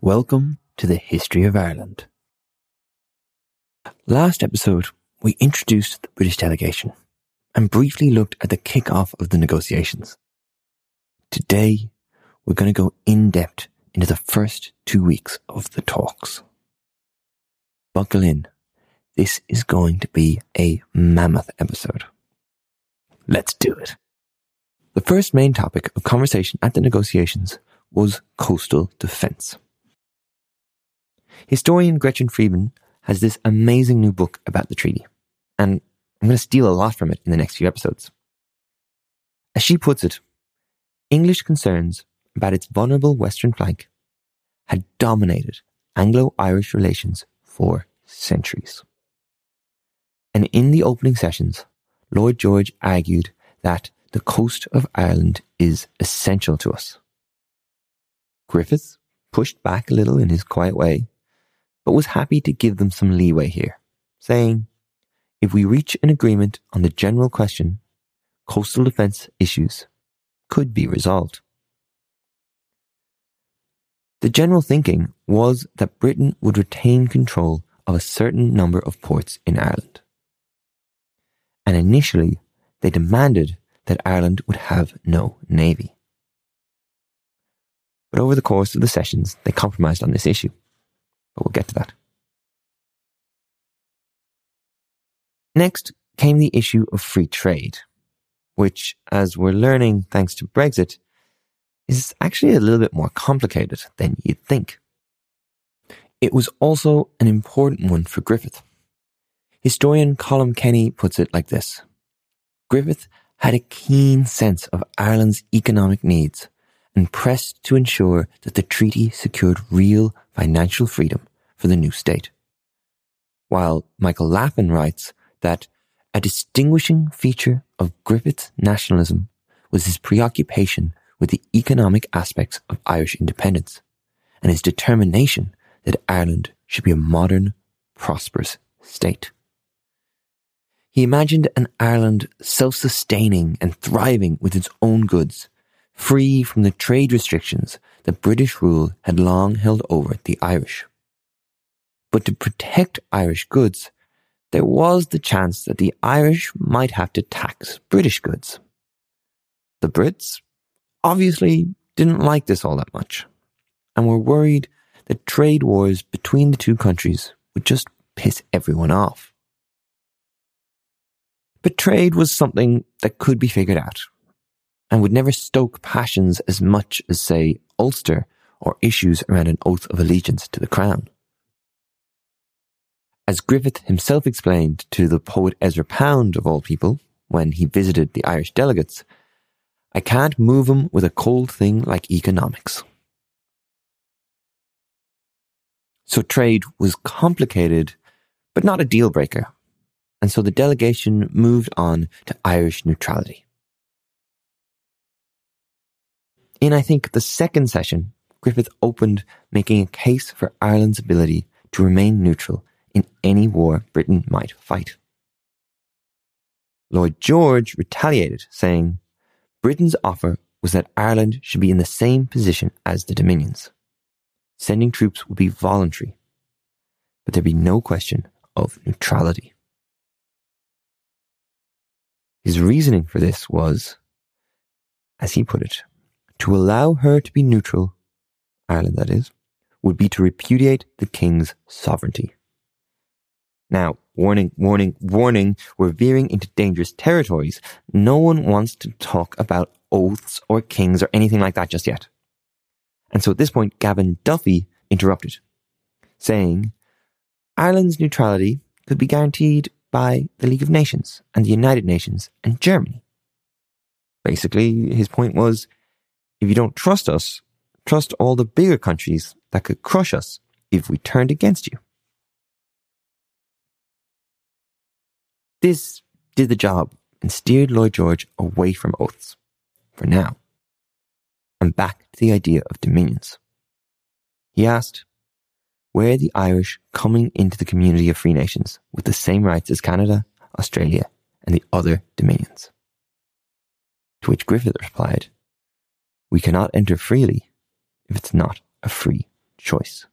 Welcome to the History of Ireland. Last episode, we introduced the British delegation and briefly looked at the kick-off of the negotiations. Today, we're going to go in depth into the first two weeks of the talks. Buckle in. This is going to be a mammoth episode. Let's do it. The first main topic of conversation at the negotiations was coastal defense. Historian Gretchen Friedman has this amazing new book about the treaty, and I'm going to steal a lot from it in the next few episodes. As she puts it, English concerns about its vulnerable western flank had dominated Anglo Irish relations for centuries. And in the opening sessions, Lloyd George argued that the coast of Ireland is essential to us. Griffith pushed back a little in his quiet way, but was happy to give them some leeway here, saying, if we reach an agreement on the general question, coastal defense issues could be resolved. The general thinking was that Britain would retain control of a certain number of ports in Ireland. And initially, they demanded that Ireland would have no navy. But over the course of the sessions, they compromised on this issue. But we'll get to that. Next came the issue of free trade, which, as we're learning thanks to Brexit, is actually a little bit more complicated than you'd think. It was also an important one for Griffith. Historian Colum Kenny puts it like this Griffith had a keen sense of Ireland's economic needs and pressed to ensure that the treaty secured real financial freedom for the new state. While Michael Laffan writes that a distinguishing feature of Griffith's nationalism was his preoccupation with the economic aspects of Irish independence and his determination that Ireland should be a modern, prosperous state. He imagined an Ireland self-sustaining and thriving with its own goods, free from the trade restrictions that British rule had long held over the Irish. But to protect Irish goods, there was the chance that the Irish might have to tax British goods. The Brits obviously didn't like this all that much and were worried that trade wars between the two countries would just piss everyone off. But trade was something that could be figured out and would never stoke passions as much as, say, Ulster or issues around an oath of allegiance to the crown. As Griffith himself explained to the poet Ezra Pound, of all people, when he visited the Irish delegates, I can't move 'em with a cold thing like economics. So trade was complicated, but not a deal breaker. And so the delegation moved on to Irish neutrality. In, I think, the second session, Griffith opened making a case for Ireland's ability to remain neutral in any war Britain might fight. Lloyd George retaliated, saying, Britain's offer was that Ireland should be in the same position as the Dominions. Sending troops would be voluntary, but there'd be no question of neutrality. His reasoning for this was as he put it, to allow her to be neutral, Ireland that is, would be to repudiate the king's sovereignty. Now, warning, warning, warning, we're veering into dangerous territories. No one wants to talk about oaths or kings or anything like that just yet. And so at this point, Gavan Duffy interrupted, saying, Ireland's neutrality could be guaranteed by the League of Nations and the United Nations and Germany. Basically, his point was, if you don't trust us, trust all the bigger countries that could crush us if we turned against you. This did the job and steered Lloyd George away from oaths, for now, and back to the idea of dominions. He asked, where are the Irish coming into the community of free nations with the same rights as Canada, Australia, and the other dominions? To which Griffith replied, We cannot enter freely if it's not a free choice.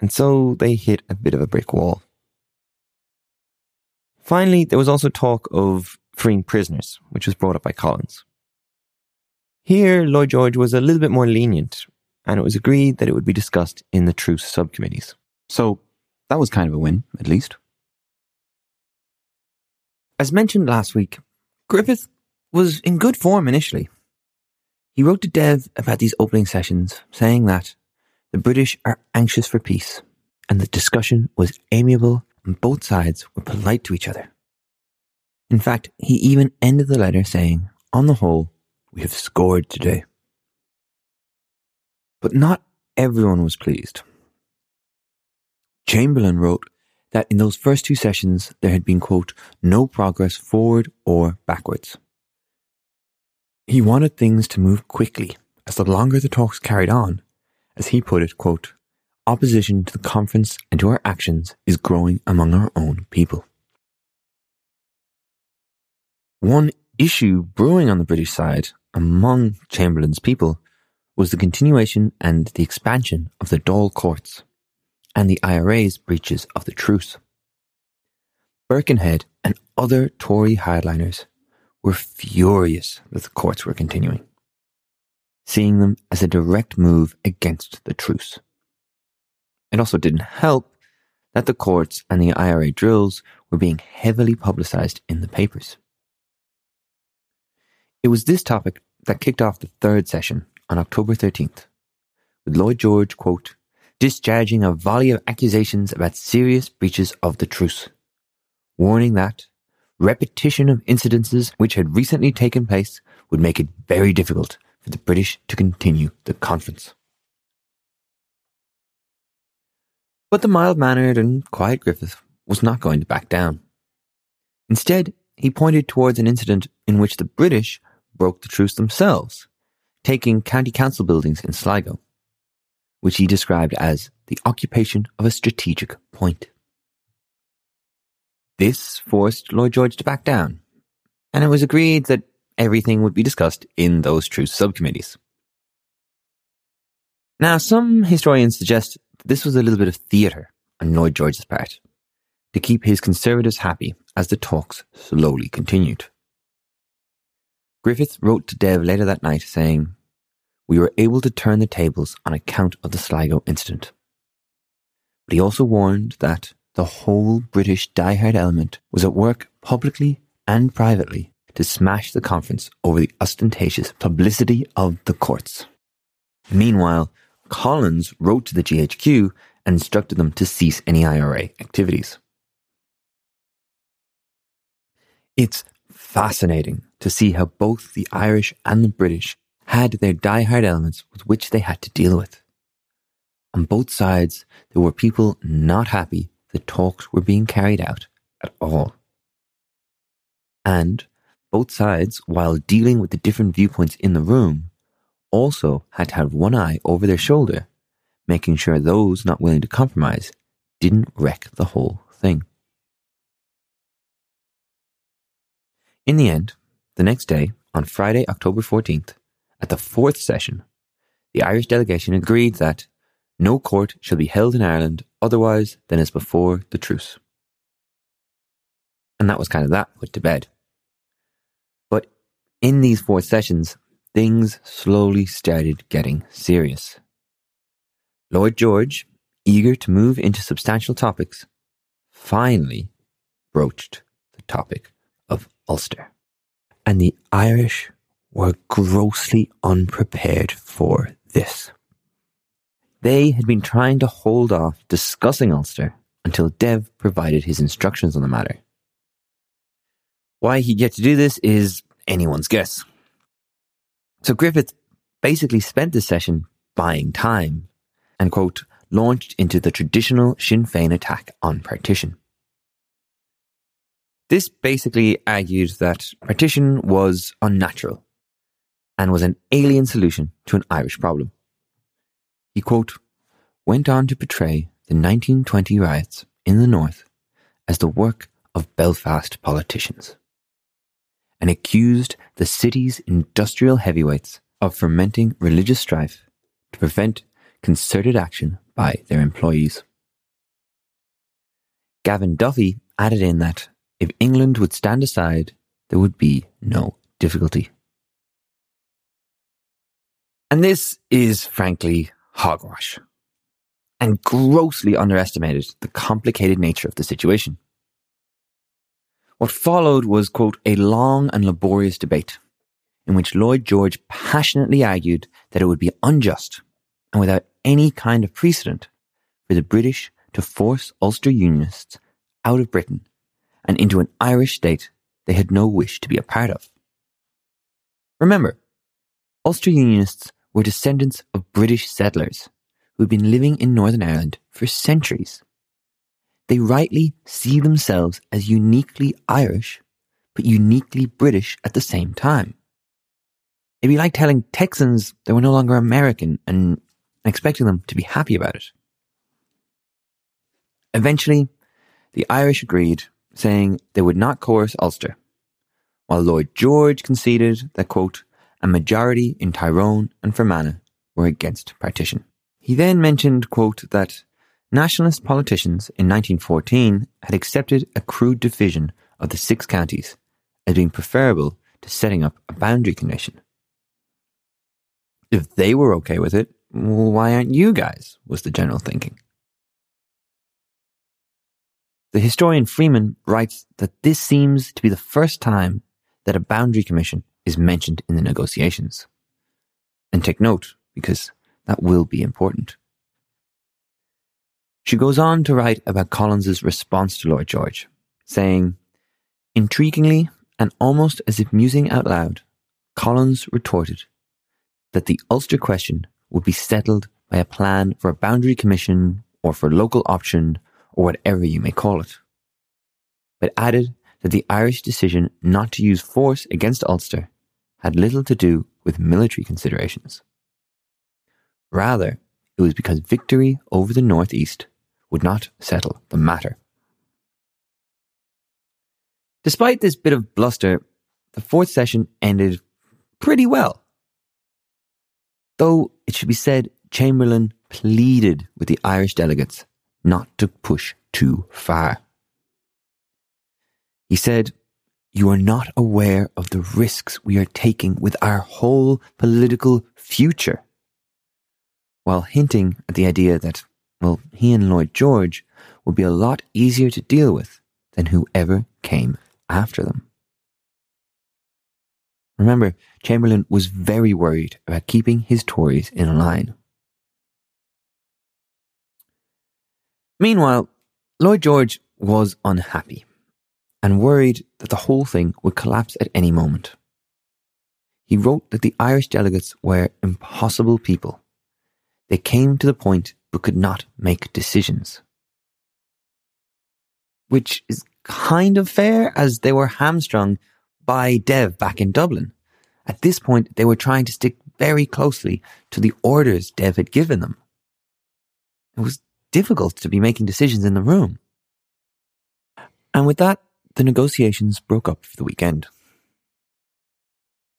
And so they hit a bit of a brick wall. Finally, there was also talk of freeing prisoners, which was brought up by Collins. Here, Lloyd George was a little bit more lenient, and it was agreed that it would be discussed in the truce subcommittees. So that was kind of a win, at least. As mentioned last week, Griffith was in good form initially. He wrote to Dev about these opening sessions, saying that the British are anxious for peace, and the discussion was amiable and both sides were polite to each other. In fact, he even ended the letter saying, On the whole, we have scored today. But not everyone was pleased. Chamberlain wrote that in those first two sessions there had been, quote, no progress forward or backwards. He wanted things to move quickly, as the longer the talks carried on, as he put it, quote, opposition to the conference and to our actions is growing among our own people. One issue brewing on the British side among Chamberlain's people was the continuation and the expansion of the Dáil courts and the IRA's breaches of the truce. Birkenhead and other Tory hardliners were furious that the courts were continuing, seeing them as a direct move against the truce. It also didn't help that the courts and the IRA drills were being heavily publicized in the papers. It was this topic that kicked off the third session on October 13th, with Lloyd George, quote, discharging a volley of accusations about serious breaches of the truce, warning that repetition of incidences which had recently taken place would make it very difficult for the British to continue the conference. But the mild mannered and quiet Griffith was not going to back down. Instead, he pointed towards an incident in which the British broke the truce themselves, taking county council buildings in Sligo, which he described as the occupation of a strategic point. This forced Lloyd George to back down, and it was agreed that everything would be discussed in those truce subcommittees. Now, some historians suggest that this was a little bit of theatre on Lloyd George's part to keep his conservatives happy as the talks slowly continued. Griffith wrote to Dev later that night saying, We were able to turn the tables on account of the Sligo incident. But he also warned that the whole British diehard element was at work publicly and privately to smash the conference over the ostentatious publicity of the courts. Meanwhile, Collins wrote to the GHQ and instructed them to cease any IRA activities. It's fascinating to see how both the Irish and the British had their die-hard elements with which they had to deal with. On both sides, there were people not happy that talks were being carried out at all. And both sides, while dealing with the different viewpoints in the room, also had to have one eye over their shoulder, making sure those not willing to compromise didn't wreck the whole thing. In the end, the next day, on Friday, October 14th, at the fourth session, the Irish delegation agreed that no court shall be held in Ireland otherwise than as before the truce. And that was kind of that put to bed. But in these four sessions, things slowly started getting serious. Lloyd George, eager to move into substantial topics, finally broached the topic of Ulster. And the Irish were grossly unprepared for this. They had been trying to hold off discussing Ulster until Dev provided his instructions on the matter. Why he'd yet to do this is anyone's guess. So Griffith basically spent the session buying time and, quote, launched into the traditional Sinn Féin attack on partition. This basically argued that partition was unnatural and was an alien solution to an Irish problem. He, quote, went on to portray the 1920 riots in the North as the work of Belfast politicians and accused the city's industrial heavyweights of fermenting religious strife to prevent concerted action by their employees. Gavan Duffy added in that if England would stand aside, there would be no difficulty. And this is frankly hogwash and grossly underestimated the complicated nature of the situation. What followed was, quote, a long and laborious debate in which Lloyd George passionately argued that it would be unjust and without any kind of precedent for the British to force Ulster Unionists out of Britain and into an Irish state they had no wish to be a part of. Remember, Ulster Unionists were descendants of British settlers who had been living in Northern Ireland for centuries. They rightly see themselves as uniquely Irish, but uniquely British at the same time. It'd be like telling Texans they were no longer American and expecting them to be happy about it. Eventually, the Irish agreed, saying they would not coerce Ulster, while Lloyd George conceded that, quote, a majority in Tyrone and Fermanagh were against partition. He then mentioned, quote, that nationalist politicians in 1914 had accepted a crude division of the six counties as being preferable to setting up a boundary commission. If they were okay with it, why aren't you guys? was the general thinking. The historian Friedman writes that this seems to be the first time that a boundary commission is mentioned in the negotiations. And take note, because that will be important. She goes on to write about Collins's response to Lloyd George, saying, Intriguingly, and almost as if musing out loud, Collins retorted that the Ulster question would be settled by a plan for a boundary commission or for local option or whatever you may call it. But added that the Irish decision not to use force against Ulster had little to do with military considerations. Rather, it was because victory over the Northeast would not settle the matter. Despite this bit of bluster, the fourth session ended pretty well. Though it should be said, Chamberlain pleaded with the Irish delegates not to push too far. He said, You are not aware of the risks we are taking with our whole political future. While hinting at the idea that, well, he and Lloyd George would be a lot easier to deal with than whoever came after them. Remember, Chamberlain was very worried about keeping his Tories in line. Meanwhile, Lloyd George was unhappy and worried that the whole thing would collapse at any moment. He wrote that the Irish delegates were impossible people. They came to the point but could not make decisions. Which is kind of fair as they were hamstrung by Dev back in Dublin. At this point, they were trying to stick very closely to the orders Dev had given them. It was difficult to be making decisions in the room. And with that, the negotiations broke up for the weekend.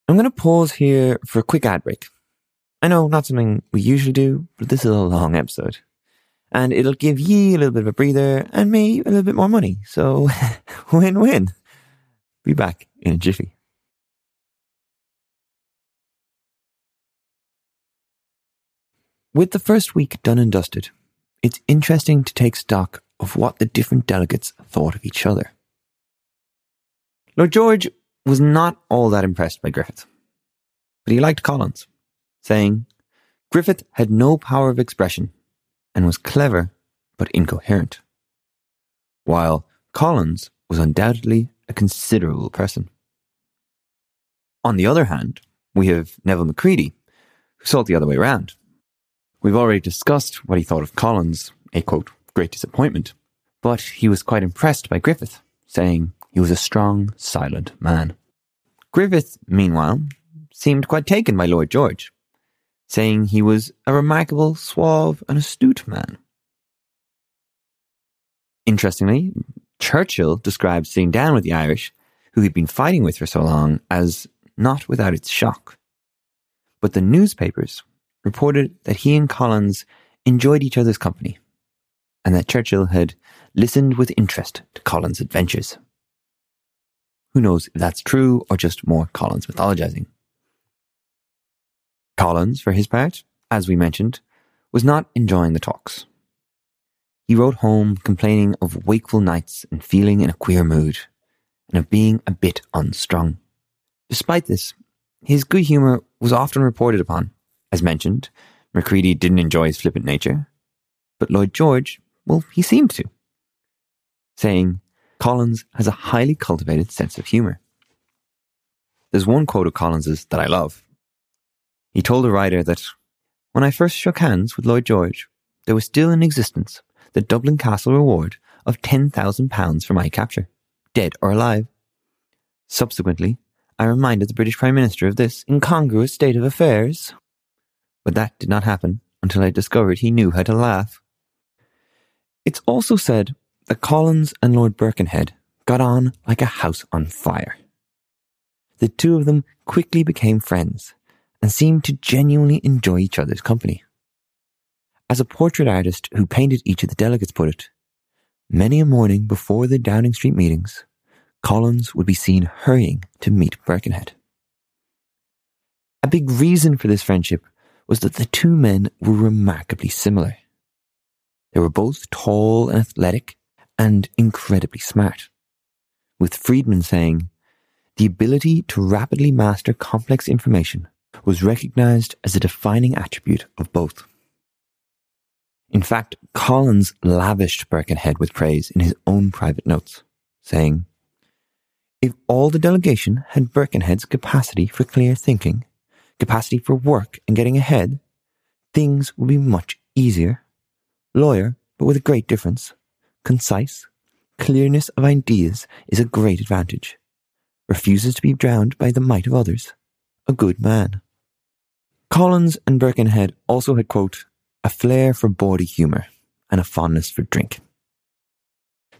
I'm going to pause here for a quick ad break. I know not something we usually do, but this is a long episode. And it'll give ye a little bit of a breather and me a little bit more money. So win win. Be back in a jiffy. With the first week done and dusted, it's interesting to take stock of what the different delegates thought of each other. Lloyd George was not all that impressed by Griffith, but he liked Collins, saying Griffith had no power of expression and was clever but incoherent, while Collins was undoubtedly a considerable person. On the other hand, we have Nevil Macready, who saw it the other way around. We've already discussed what he thought of Collins, a quote, great disappointment, but he was quite impressed by Griffith, saying he was a strong, silent man. Griffith, meanwhile, seemed quite taken by Lloyd George, saying he was a remarkable, suave, and astute man. Interestingly, Churchill described sitting down with the Irish, who he'd been fighting with for so long, as not without its shock. But the newspapers reported that he and Collins enjoyed each other's company, and that Churchill had listened with interest to Collins' adventures. Who knows if that's true or just more Collins mythologizing. Collins, for his part, as we mentioned, was not enjoying the talks. He wrote home complaining of wakeful nights and feeling in a queer mood, and of being a bit unstrung. Despite this, his good humour was often reported upon. As mentioned, Macready didn't enjoy his flippant nature, but Lloyd George, well, he seemed to, saying, Collins has a highly cultivated sense of humour. There's one quote of Collins's that I love. He told a writer that when I first shook hands with Lloyd George, there was still in existence the Dublin Castle reward of £10,000 for my capture, dead or alive. Subsequently, I reminded the British Prime Minister of this incongruous state of affairs. But that did not happen until I discovered he knew how to laugh. It's also said that Collins and Lord Birkenhead got on like a house on fire. The two of them quickly became friends and seemed to genuinely enjoy each other's company. As a portrait artist who painted each of the delegates put it, many a morning before the Downing Street meetings, Collins would be seen hurrying to meet Birkenhead. A big reason for this friendship was that the two men were remarkably similar. They were both tall and athletic and incredibly smart, with Friedman saying, the ability to rapidly master complex information was recognized as a defining attribute of both. In fact, Collins lavished Birkenhead with praise in his own private notes, saying, If all the delegation had Birkenhead's capacity for clear thinking, capacity for work and getting ahead, things would be much easier. Lawyer, but with a great difference. Concise, clearness of ideas is a great advantage. Refuses to be drowned by the might of others. A good man. Collins and Birkenhead also had, quote, a flair for bawdy humour, and a fondness for drink.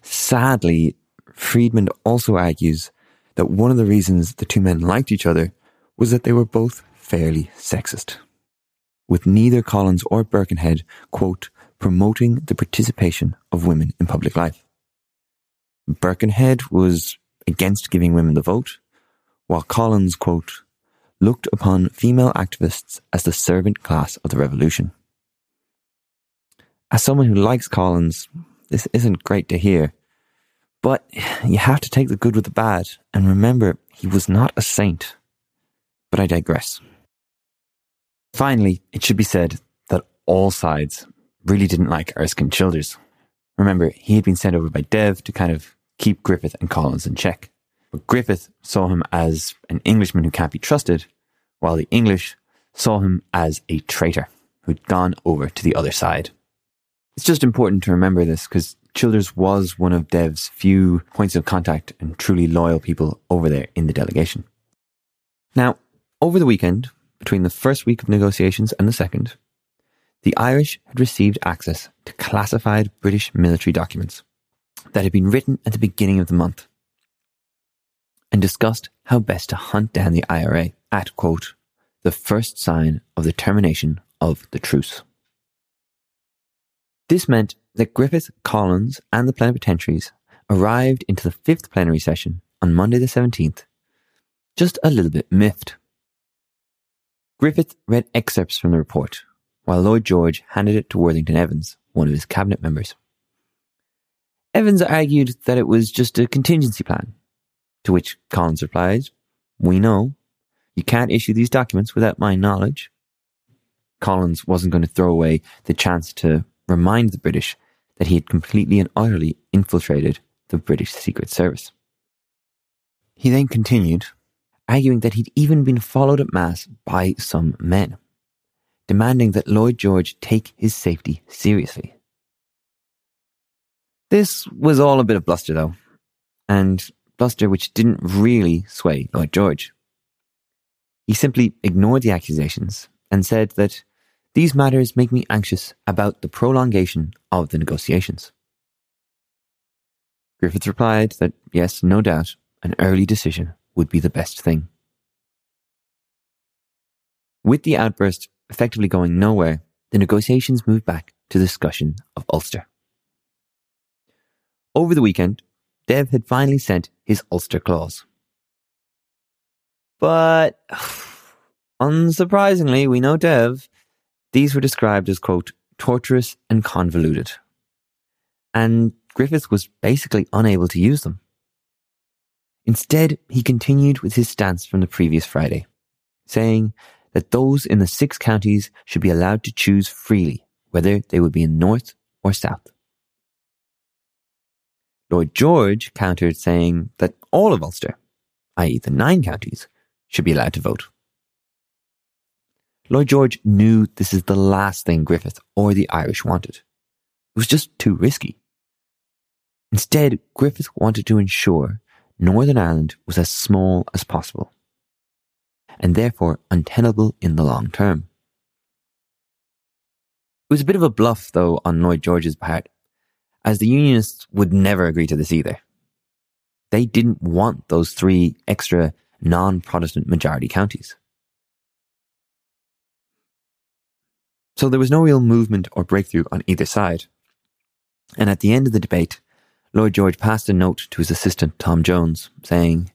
Sadly, Friedman also argues that one of the reasons the two men liked each other was that they were both fairly sexist, with neither Collins or Birkenhead, quote, promoting the participation of women in public life. Birkenhead was against giving women the vote, while Collins, quote, looked upon female activists as the servant class of the revolution. As someone who likes Collins, this isn't great to hear. But you have to take the good with the bad and remember he was not a saint. But I digress. Finally, it should be said that all sides really didn't like Erskine Childers. Remember, he had been sent over by Dev to kind of keep Griffith and Collins in check. But Griffith saw him as an Englishman who can't be trusted, while the English saw him as a traitor who'd gone over to the other side. It's just important to remember this because Childers was one of Dev's few points of contact and truly loyal people over there in the delegation. Now, over the weekend, between the first week of negotiations and the second, the Irish had received access to classified British military documents that had been written at the beginning of the month and discussed how best to hunt down the IRA at, quote, the first sign of the termination of the truce. This meant that Griffith, Collins, and the plenipotentiaries arrived into the fifth plenary session on Monday the 17th, just a little bit miffed. Griffith read excerpts from the report, while Lloyd George handed it to Worthington Evans, one of his cabinet members. Evans argued that it was just a contingency plan, to which Collins replied, We know. You can't issue these documents without my knowledge. Collins wasn't going to throw away the chance to remind the British that he had completely and utterly infiltrated the British Secret Service. He then continued, arguing that he'd even been followed at Mass by some men, demanding that Lloyd George take his safety seriously. This was all a bit of bluster, though, and bluster which didn't really sway Lloyd George. He simply ignored the accusations and said that these matters make me anxious about the prolongation of the negotiations. Griffith replied that yes, no doubt, an early decision would be the best thing. With the outburst effectively going nowhere, the negotiations moved back to the discussion of Ulster. Over the weekend, Dev had finally sent his Ulster clause. But, unsurprisingly, we know Dev, these were described as, quote, torturous and convoluted. And Griffith was basically unable to use them. Instead, he continued with his stance from the previous Friday, saying that those in the six counties should be allowed to choose freely whether they would be in North or South. Lloyd George countered saying that all of Ulster, i.e., the nine counties, should be allowed to vote. Lloyd George knew this is the last thing Griffith or the Irish wanted. It was just too risky. Instead, Griffith wanted to ensure Northern Ireland was as small as possible, and therefore untenable in the long term. It was a bit of a bluff, though, on Lloyd George's part, as the Unionists would never agree to this either. They didn't want those three extra non Protestant majority counties. So there was no real movement or breakthrough on either side. And at the end of the debate, Lloyd George passed a note to his assistant, Tom Jones, saying,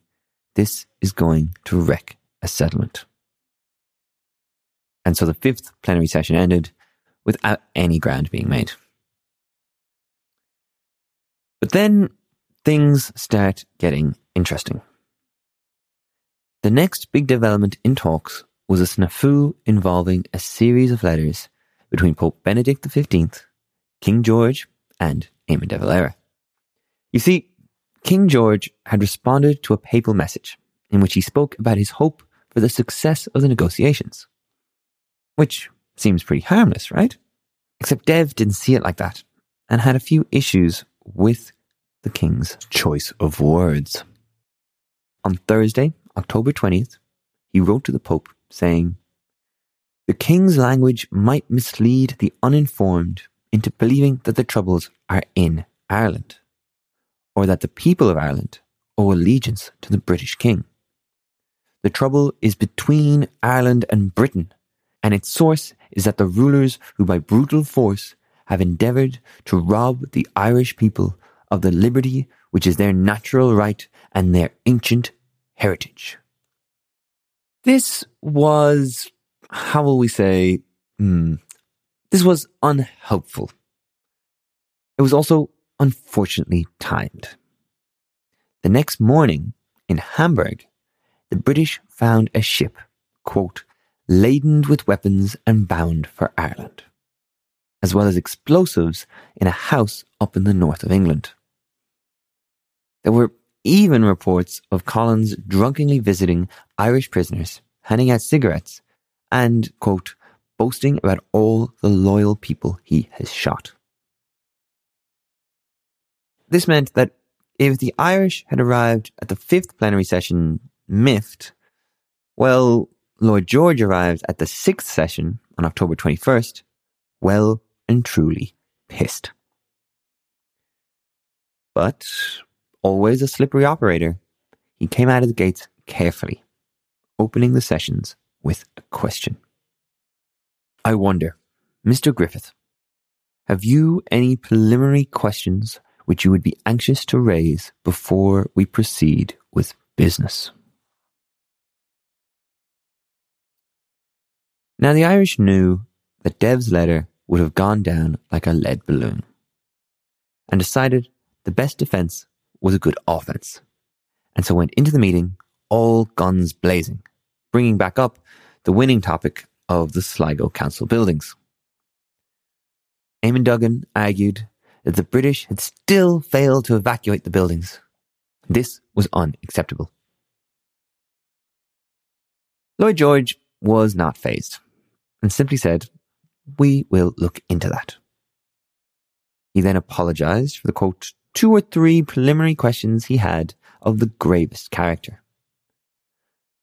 This is going to wreck a settlement. And so the fifth plenary session ended without any ground being made. But then things start getting interesting. The next big development in talks was a snafu involving a series of letters between Pope Benedict XV, King George, and Eamon de Valera. You see, King George had responded to a papal message in which he spoke about his hope for the success of the negotiations. Which seems pretty harmless, right? Except Dev didn't see it like that and had a few issues with the king's choice of words. On Thursday, October 20th, he wrote to the Pope saying, The king's language might mislead the uninformed into believing that the troubles are in Ireland or that the people of Ireland owe allegiance to the British king. The trouble is between Ireland and Britain, and its source is that the rulers who by brutal force have endeavoured to rob the Irish people of the liberty which is their natural right and their ancient heritage. This was, how will we say, hmm, this was unhelpful. It was also unfortunately timed. The next morning, in Hamburg, the British found a ship, quote, laden with weapons and bound for Ireland, as well as explosives in a house up in the north of England. There were even reports of Collins drunkenly visiting Irish prisoners, handing out cigarettes, and, quote, boasting about all the loyal people he has shot. This meant that if the Irish had arrived at the fifth plenary session miffed, well, Lloyd George arrived at the sixth session on October 21st, well and truly pissed. But, always a slippery operator, he came out of the gates carefully, opening the sessions with a question. I wonder, Mr. Griffith, have you any preliminary questions which you would be anxious to raise before we proceed with business. Now, the Irish knew that Dev's letter would have gone down like a lead balloon and decided the best defense was a good offense. And so went into the meeting all guns blazing, bringing back up the winning topic of the Sligo Council buildings. Eamon Duggan argued that the British had still failed to evacuate the buildings. This was unacceptable. Lloyd George was not phased and simply said, We will look into that. He then apologized for the quote, two or three preliminary questions he had of the gravest character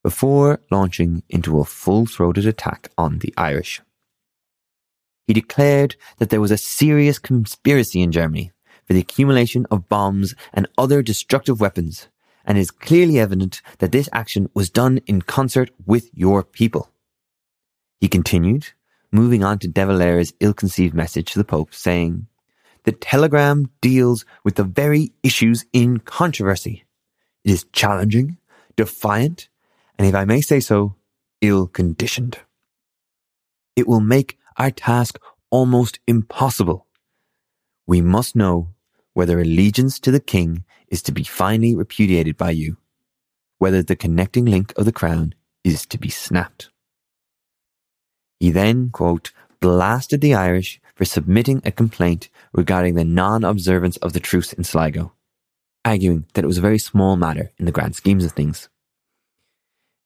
before launching into a full throated attack on the Irish. He declared that there was a serious conspiracy in Germany for the accumulation of bombs and other destructive weapons, and it is clearly evident that this action was done in concert with your people. He continued, moving on to De Valera's ill-conceived message to the Pope, saying, The telegram deals with the very issues in controversy. It is challenging, defiant, and if I may say so, ill conditioned. It will make our task almost impossible. We must know whether allegiance to the king is to be finally repudiated by you, whether the connecting link of the crown is to be snapped. He then, quote, blasted the Irish for submitting a complaint regarding the non-observance of the truce in Sligo, arguing that it was a very small matter in the grand schemes of things.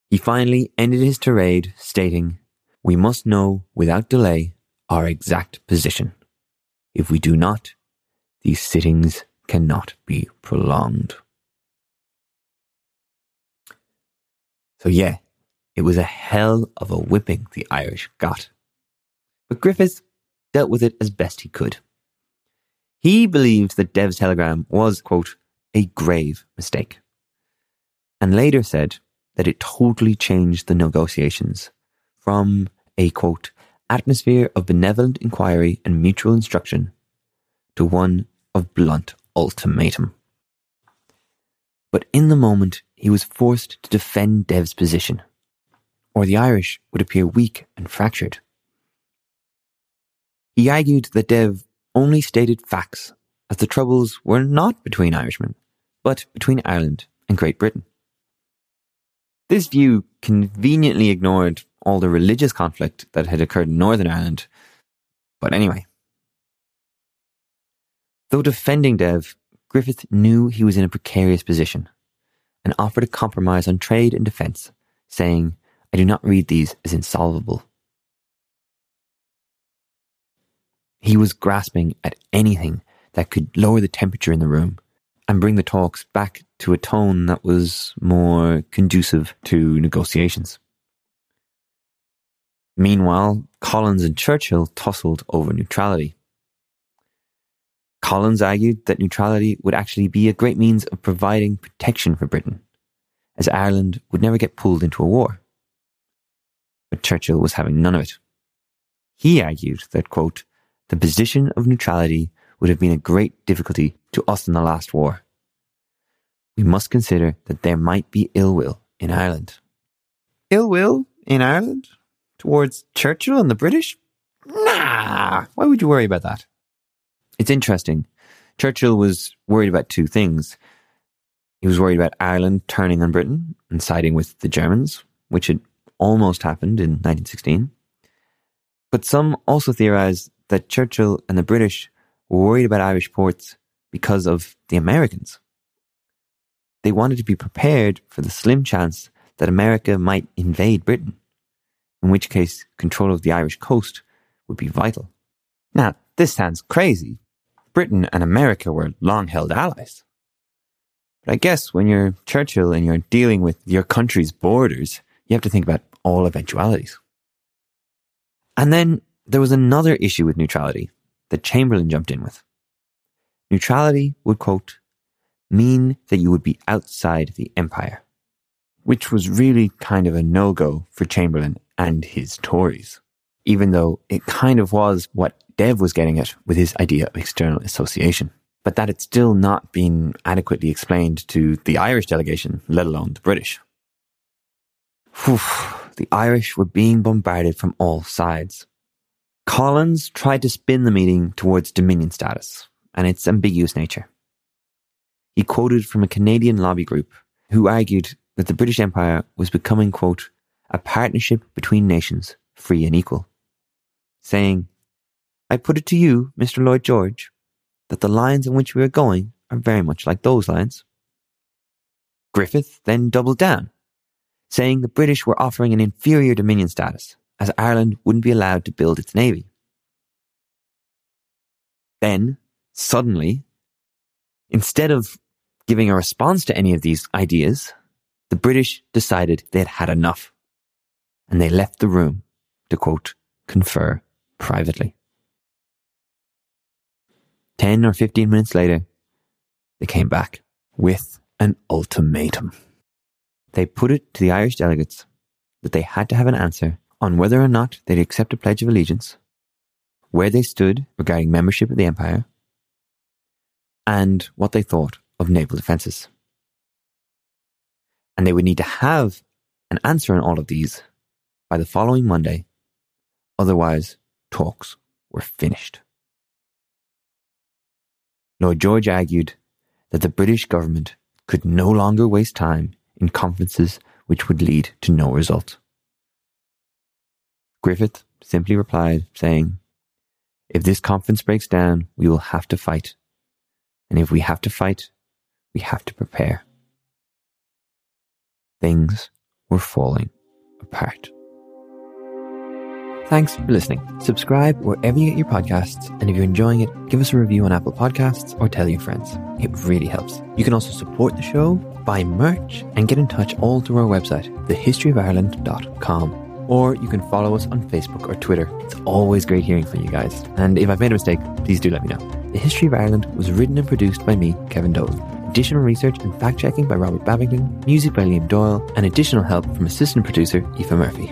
He finally ended his tirade stating, We must know without delay our exact position. If we do not, these sittings cannot be prolonged. So, yeah, it was a hell of a whipping the Irish got. But Griffith dealt with it as best he could. He believed that Dev's telegram was, quote, a grave mistake, and later said that it totally changed the negotiations from a quote, atmosphere of benevolent inquiry and mutual instruction to one of blunt ultimatum. But in the moment, he was forced to defend Dev's position, or the Irish would appear weak and fractured. He argued that Dev only stated facts, as the troubles were not between Irishmen, but between Ireland and Great Britain. This view conveniently ignored all the religious conflict that had occurred in Northern Ireland. But anyway. Though defending Dev, Griffith knew he was in a precarious position and offered a compromise on trade and defence, saying, I do not read these as insolvable. He was grasping at anything that could lower the temperature in the room and bring the talks back to a tone that was more conducive to negotiations. Meanwhile, Collins and Churchill tussled over neutrality. Collins argued that neutrality would actually be a great means of providing protection for Britain, as Ireland would never get pulled into a war. But Churchill was having none of it. He argued that, quote, the position of neutrality would have been a great difficulty to us in the last war. We must consider that there might be ill will in Ireland. Ill will in Ireland? Towards Churchill and the British? Nah, why would you worry about that? It's interesting. Churchill was worried about two things. He was worried about Ireland turning on Britain and siding with the Germans, which had almost happened in 1916. But some also theorized that Churchill and the British were worried about Irish ports because of the Americans. They wanted to be prepared for the slim chance that America might invade Britain, in which case control of the Irish coast would be vital. Now, this sounds crazy. Britain and America were long held allies. But I guess when you're Churchill and you're dealing with your country's borders, you have to think about all eventualities. And then there was another issue with neutrality that Chamberlain jumped in with. Neutrality would, quote, mean that you would be outside the empire, which was really kind of a no go for Chamberlain and his Tories, even though it kind of was what Dev was getting at with his idea of external association. But that had still not been adequately explained to the Irish delegation, let alone the British. The Irish were being bombarded from all sides. Collins tried to spin the meeting towards Dominion status and its ambiguous nature. He quoted from a Canadian lobby group who argued that the British Empire was becoming, quote, a partnership between nations, free and equal, saying, I put it to you, Mr. Lloyd George, that the lines in which we are going are very much like those lines. Griffith then doubled down, saying the British were offering an inferior Dominion status, as Ireland wouldn't be allowed to build its navy. Then, suddenly, instead of giving a response to any of these ideas, the British decided they had had enough, and they left the room to quote, confer privately. 10 or 15 minutes later, they came back with an ultimatum. They put it to the Irish delegates that they had to have an answer on whether or not they'd accept a Pledge of Allegiance, where they stood regarding membership of the Empire, and what they thought of naval defences. And they would need to have an answer on all of these by the following Monday, otherwise, talks were finished. Lloyd George argued that the British government could no longer waste time in conferences which would lead to no result. Griffith simply replied, saying, If this conference breaks down, we will have to fight. And if we have to fight, we have to prepare. Things were falling apart. Thanks for listening. Subscribe wherever you get your podcasts, and if you're enjoying it, give us a review on Apple Podcasts or tell your friends. It really helps. You can also support the show, buy merch, and get in touch all through our website, thehistoryofireland.com. Or you can follow us on Facebook or Twitter. It's always great hearing from you guys. And if I've made a mistake, please do let me know. The History of Ireland was written and produced by me, Kevin Dolan. Additional research and fact checking by Robert Babington, music by Liam Doyle, and additional help from assistant producer Aoife Murphy.